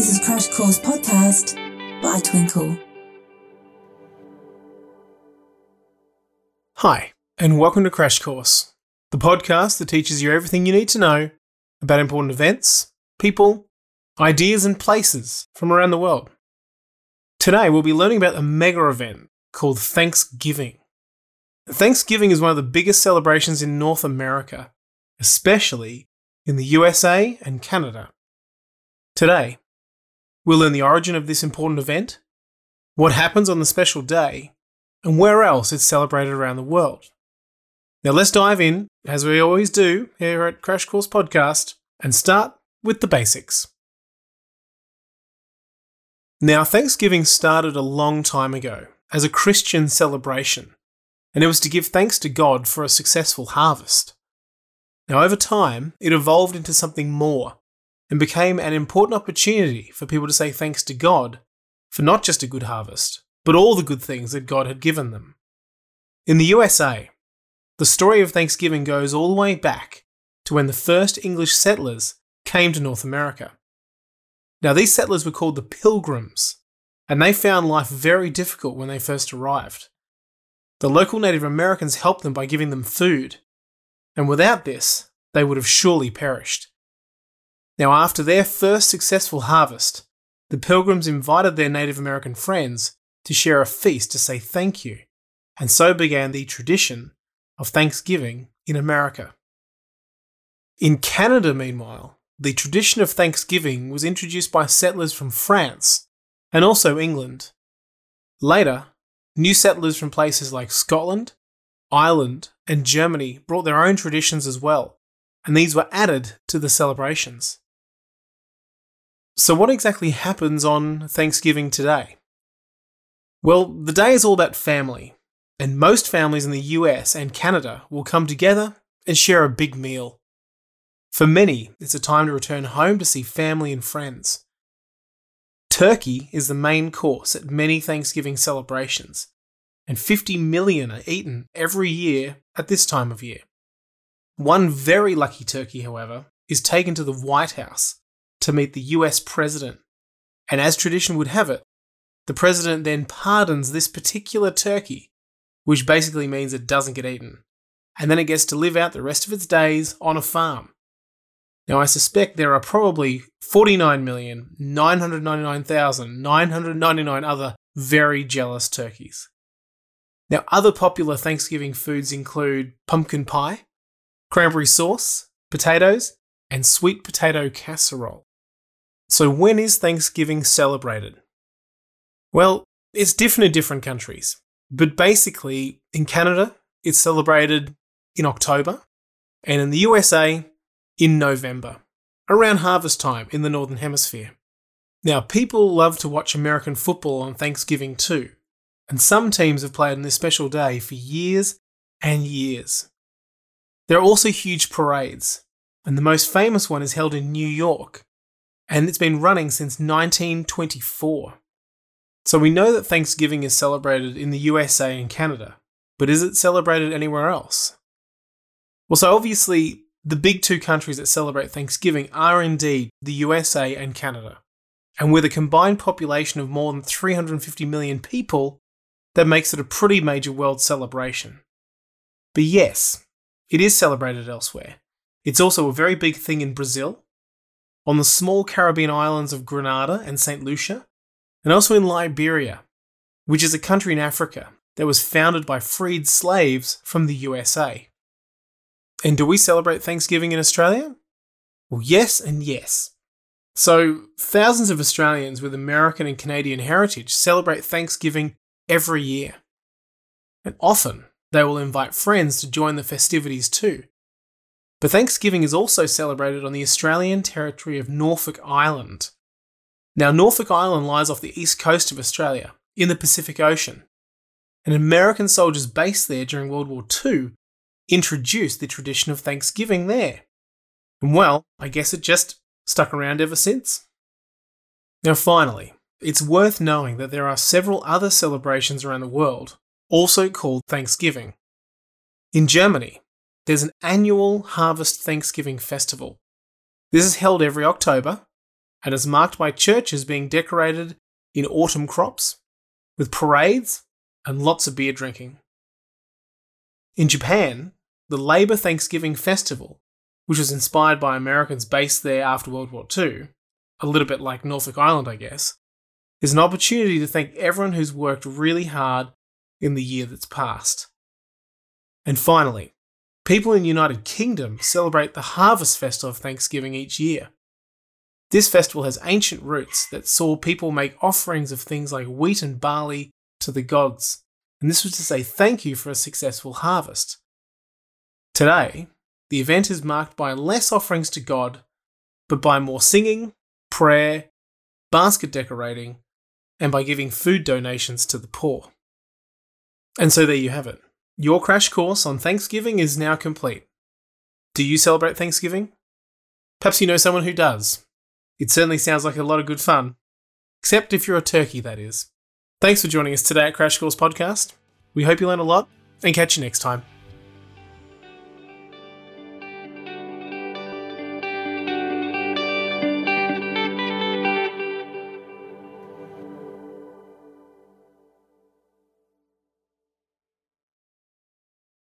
This is Crash Course Podcast by Twinkl. Hi, and welcome to Crash Course, the podcast that teaches you everything you need to know about important events, people, ideas, and places from around the world. Today, we'll be learning about a mega event called Thanksgiving. Thanksgiving is one of the biggest celebrations in North America, especially in the USA and Canada. Today, we'll learn the origin of this important event, what happens on the special day, and where else it's celebrated around the world. Now let's dive in, as we always do here at Crash Course Podcast, and start with the basics. Now, Thanksgiving started a long time ago as a Christian celebration, and it was to give thanks to God for a successful harvest. Now, over time, it evolved into something more and became an important opportunity for people to say thanks to God for not just a good harvest, but all the good things that God had given them. In the USA, the story of Thanksgiving goes all the way back to when the first English settlers came to North America. Now, these settlers were called the Pilgrims, and they found life very difficult when they first arrived. The local Native Americans helped them by giving them food, and without this, they would have surely perished. Now, after their first successful harvest, the Pilgrims invited their Native American friends to share a feast to say thank you, and so began the tradition of Thanksgiving in America. In Canada, meanwhile, the tradition of Thanksgiving was introduced by settlers from France and also England. Later, new settlers from places like Scotland, Ireland, and Germany brought their own traditions as well, and these were added to the celebrations. So, what exactly happens on Thanksgiving today? Well, the day is all about family, and most families in the US and Canada will come together and share a big meal. For many, it's a time to return home to see family and friends. Turkey is the main course at many Thanksgiving celebrations, and 50 million are eaten every year at this time of year. One very lucky turkey, however, is taken to the White House to meet the US president. And as tradition would have it, the president then pardons this particular turkey, which basically means it doesn't get eaten. And then it gets to live out the rest of its days on a farm. Now, I suspect there are probably 49,999,999 other very jealous turkeys. Now, other popular Thanksgiving foods include pumpkin pie, cranberry sauce, potatoes, and sweet potato casserole. So, when is Thanksgiving celebrated? Well, it's different in different countries, but basically, in Canada, it's celebrated in October, and in the USA, in November, around harvest time in the Northern Hemisphere. Now, people love to watch American football on Thanksgiving too, and some teams have played on this special day for years and years. There are also huge parades, and the most famous one is held in New York and it's been running since 1924. So we know that Thanksgiving is celebrated in the USA and Canada, but is it celebrated anywhere else? Well, so obviously, the big two countries that celebrate Thanksgiving are indeed the USA and Canada. And with a combined population of more than 350 million people, that makes it a pretty major world celebration. But yes, it is celebrated elsewhere. It's also a very big thing in Brazil, on the small Caribbean islands of Grenada and St. Lucia, and also in Liberia, which is a country in Africa that was founded by freed slaves from the USA. And do we celebrate Thanksgiving in Australia? Well, yes and yes. So, thousands of Australians with American and Canadian heritage celebrate Thanksgiving every year. And often, they will invite friends to join the festivities too, but Thanksgiving is also celebrated on the Australian territory of Norfolk Island. Now, Norfolk Island lies off the east coast of Australia, in the Pacific Ocean. And American soldiers based there during World War II introduced the tradition of Thanksgiving there. And well, I guess it just stuck around ever since. Now, finally, it's worth knowing that there are several other celebrations around the world, also called Thanksgiving. In Germany, there's an annual Harvest Thanksgiving Festival. This is held every October, and is marked by churches being decorated in autumn crops, with parades and lots of beer drinking. In Japan, the Labour Thanksgiving Festival, which was inspired by Americans based there after World War II, a little bit like Norfolk Island, I guess, is an opportunity to thank everyone who's worked really hard in the year that's passed. And finally, people in the United Kingdom celebrate the Harvest Festival of Thanksgiving each year. This festival has ancient roots that saw people make offerings of things like wheat and barley to the gods, and this was to say thank you for a successful harvest. Today, the event is marked by less offerings to God, but by more singing, prayer, basket decorating, and by giving food donations to the poor. And so there you have it. Your crash course on Thanksgiving is now complete. Do you celebrate Thanksgiving? Perhaps you know someone who does. It certainly sounds like a lot of good fun. Except if you're a turkey, that is. Thanks for joining us today at Crash Course Podcast. We hope you learn a lot and catch you next time.